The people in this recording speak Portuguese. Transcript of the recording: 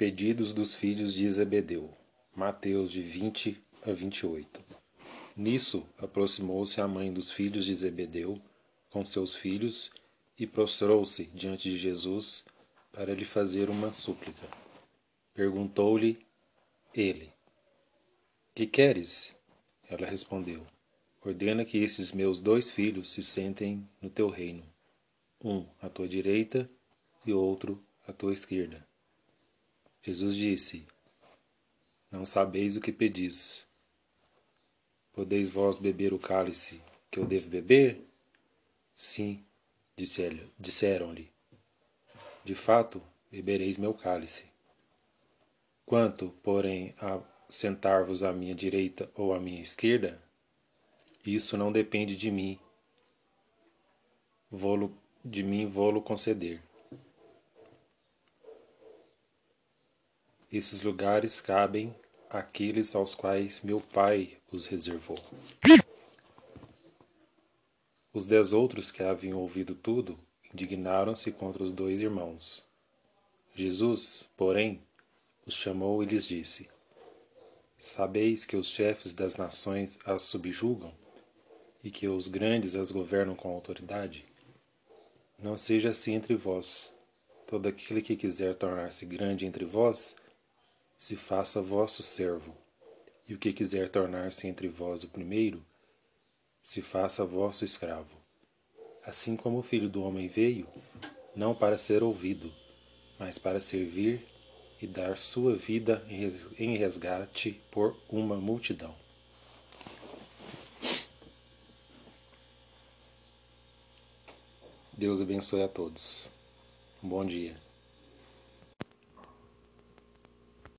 Pedidos dos filhos de Zebedeu. Mateus de 20 a 28. Nisso aproximou-se a mãe dos filhos de Zebedeu com seus filhos e prostrou-se diante de Jesus para lhe fazer uma súplica. Perguntou-lhe ele: Que queres? Ela respondeu: Ordena que esses meus dois filhos se sentem no teu reino, um à tua direita e outro à tua esquerda. Jesus disse: Não sabeis o que pedis. Podeis vós beber o cálice que eu devo beber? Sim, disseram-lhe. De fato, bebereis meu cálice. Quanto, porém, a sentar-vos à minha direita ou à minha esquerda, isso não depende de mim. Vou de mim vou-lo conceder. Esses lugares cabem àqueles aos quais meu Pai os reservou. Os dez outros que haviam ouvido tudo indignaram-se contra os dois irmãos. Jesus, porém, os chamou e lhes disse: Sabeis que os chefes das nações as subjugam e que os grandes as governam com autoridade? Não seja assim entre vós. Todo aquele que quiser tornar-se grande entre vós, se faça vosso servo, e o que quiser tornar-se entre vós o primeiro, se faça vosso escravo. Assim como o Filho do Homem veio, não para ser ouvido, mas para servir e dar sua vida em resgate por uma multidão. Deus abençoe a todos. Um bom dia.